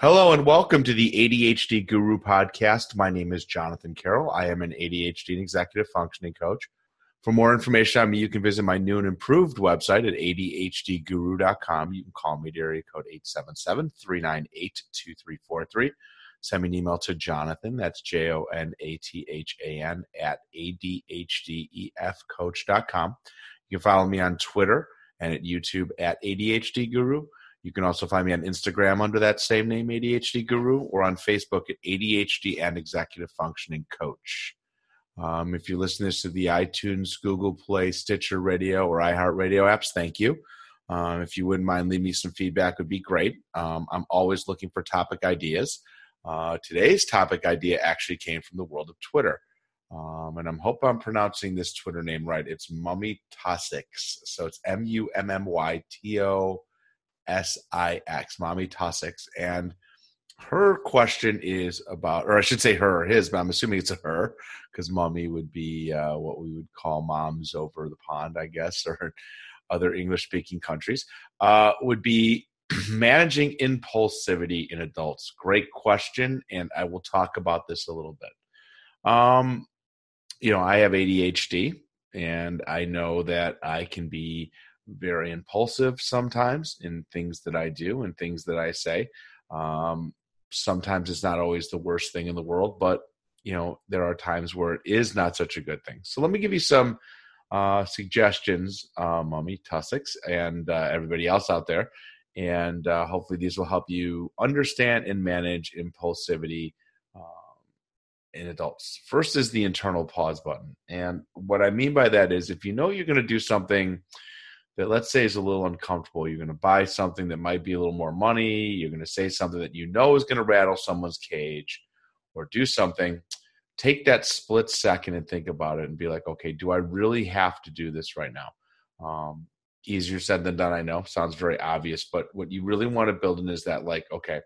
Hello and welcome to the ADHD Guru podcast. My name is Jonathan Carroll. I am an ADHD and executive functioning coach. For more information on me, you can visit my new and improved website at ADHDguru.com. You can call me at area code 877 398 2343. Send me an email to Jonathan, that's J O N A T H A N, at ADHDEFcoach.com. You can follow me on Twitter and at YouTube at ADHD Guru. You can also find me on Instagram under that same name, ADHD Guru, or on Facebook at ADHD and Executive Functioning Coach. Um, if you listen this to the iTunes, Google Play, Stitcher Radio, or iHeartRadio apps, thank you. Um, if you wouldn't mind leaving me some feedback, would be great. Um, I'm always looking for topic ideas. Uh, today's topic idea actually came from the world of Twitter. Um, and I'm hope I'm pronouncing this Twitter name right. It's Mummy Tossix. So it's M U M M Y T O S I X, Mommy Tossix. And her question is about, or I should say her or his, but I'm assuming it's a her because mommy would be uh, what we would call moms over the pond, I guess, or other English speaking countries, uh, would be managing impulsivity in adults. Great question. And I will talk about this a little bit. Um, you know, I have ADHD and I know that I can be very impulsive sometimes in things that I do and things that I say. Um, sometimes it's not always the worst thing in the world, but you know there are times where it is not such a good thing. So let me give you some uh, suggestions, uh, Mummy Tussix, and uh, everybody else out there, and uh, hopefully these will help you understand and manage impulsivity um, in adults. First is the internal pause button, and what I mean by that is if you know you're going to do something that let's say is a little uncomfortable. You're going to buy something that might be a little more money. You're going to say something that you know is going to rattle someone's cage or do something. Take that split second and think about it and be like, okay, do I really have to do this right now? Um, easier said than done, I know. Sounds very obvious, but what you really want to build in is that, like, okay,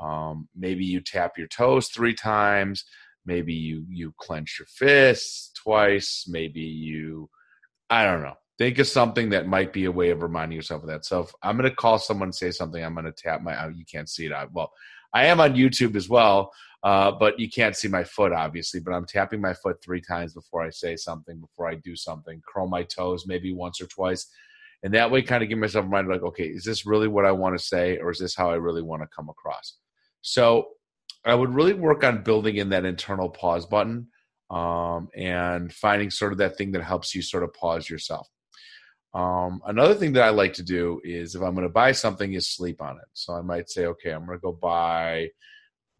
um, maybe you tap your toes three times. Maybe you you clench your fists twice. Maybe you, I don't know think of something that might be a way of reminding yourself of that. So if I'm going to call someone, say something, I'm going to tap my. Oh, you can't see it. Well, I am on YouTube as well, uh, but you can't see my foot obviously. But I'm tapping my foot three times before I say something, before I do something. Curl my toes maybe once or twice, and that way, kind of give myself a mind like, okay, is this really what I want to say, or is this how I really want to come across? So I would really work on building in that internal pause button um, and finding sort of that thing that helps you sort of pause yourself. Um, another thing that I like to do is if I'm going to buy something, is sleep on it. So I might say, okay, I'm going to go buy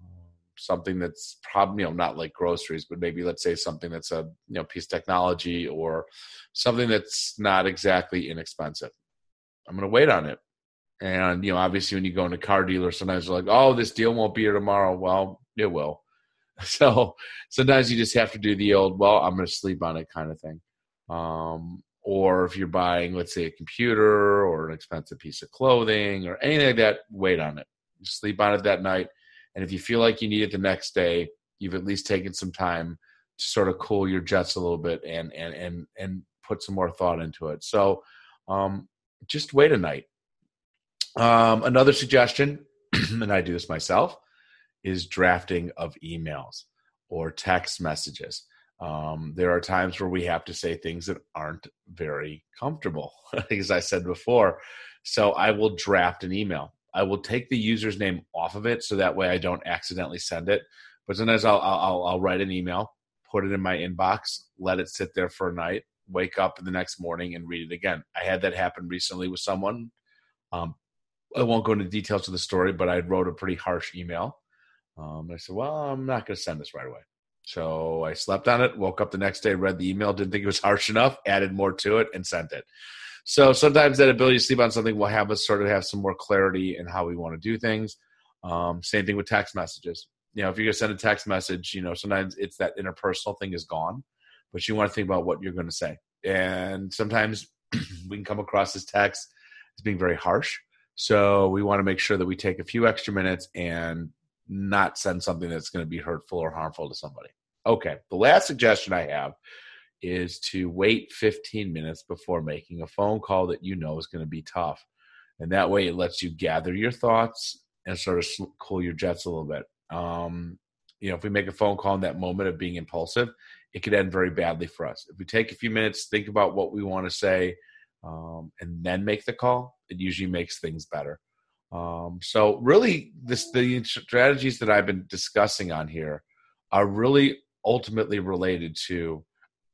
um, something that's probably you know not like groceries, but maybe let's say something that's a you know piece of technology or something that's not exactly inexpensive. I'm going to wait on it. And you know, obviously, when you go into car dealers, sometimes they're like, "Oh, this deal won't be here tomorrow." Well, it will. So sometimes you just have to do the old, "Well, I'm going to sleep on it" kind of thing. Um, or if you're buying, let's say, a computer or an expensive piece of clothing or anything like that, wait on it. You sleep on it that night. And if you feel like you need it the next day, you've at least taken some time to sort of cool your jets a little bit and and and and put some more thought into it. So um, just wait a night. Um, another suggestion, and I do this myself, is drafting of emails or text messages. Um, there are times where we have to say things that aren't very comfortable, as I said before. So I will draft an email. I will take the user's name off of it so that way I don't accidentally send it. But sometimes I'll, I'll, I'll write an email, put it in my inbox, let it sit there for a night, wake up the next morning and read it again. I had that happen recently with someone. Um, I won't go into details of the story, but I wrote a pretty harsh email. Um, I said, "Well, I'm not going to send this right away." So I slept on it, woke up the next day, read the email, didn't think it was harsh enough, added more to it, and sent it. So sometimes that ability to sleep on something will have us sort of have some more clarity in how we want to do things. Um, same thing with text messages. You know, if you're going to send a text message, you know, sometimes it's that interpersonal thing is gone, but you want to think about what you're going to say. And sometimes we can come across this text as being very harsh. So we want to make sure that we take a few extra minutes and not send something that's going to be hurtful or harmful to somebody. Okay, the last suggestion I have is to wait 15 minutes before making a phone call that you know is going to be tough. And that way it lets you gather your thoughts and sort of cool your jets a little bit. Um, you know, if we make a phone call in that moment of being impulsive, it could end very badly for us. If we take a few minutes, think about what we want to say, um, and then make the call, it usually makes things better. Um, so really, this the strategies that I've been discussing on here are really ultimately related to,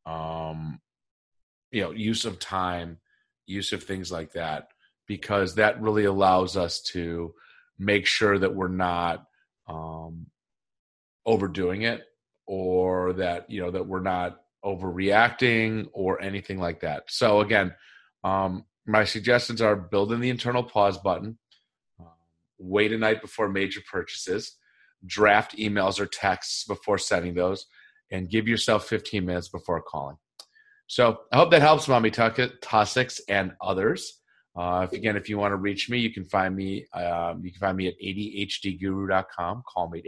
um, you know, use of time, use of things like that, because that really allows us to make sure that we're not um, overdoing it or that you know that we're not overreacting or anything like that. So again, um, my suggestions are build in the internal pause button, wait a night before major purchases, draft emails or texts before sending those, and give yourself 15 minutes before calling. So I hope that helps, Mommy Tossics and others. Uh, if again, if you want to reach me, you can find me. Um, you can find me at adhdguru.com. Call me at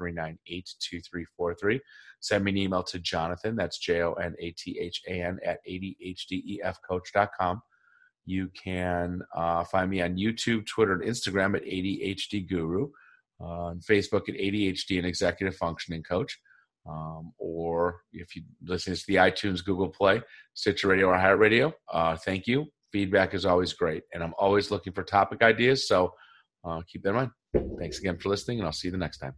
877-398-2343. Send me an email to Jonathan. That's J O N A T H A N at adhdefcoach.com. You can uh, find me on YouTube, Twitter, and Instagram at ADHD Guru. Uh, on Facebook at ADHD and Executive Functioning Coach. Um, or if you listen to the iTunes, Google Play, Stitcher Radio, or iHeartRadio, uh, thank you feedback is always great. And I'm always looking for topic ideas. So uh, keep that in mind. Thanks again for listening, and I'll see you the next time.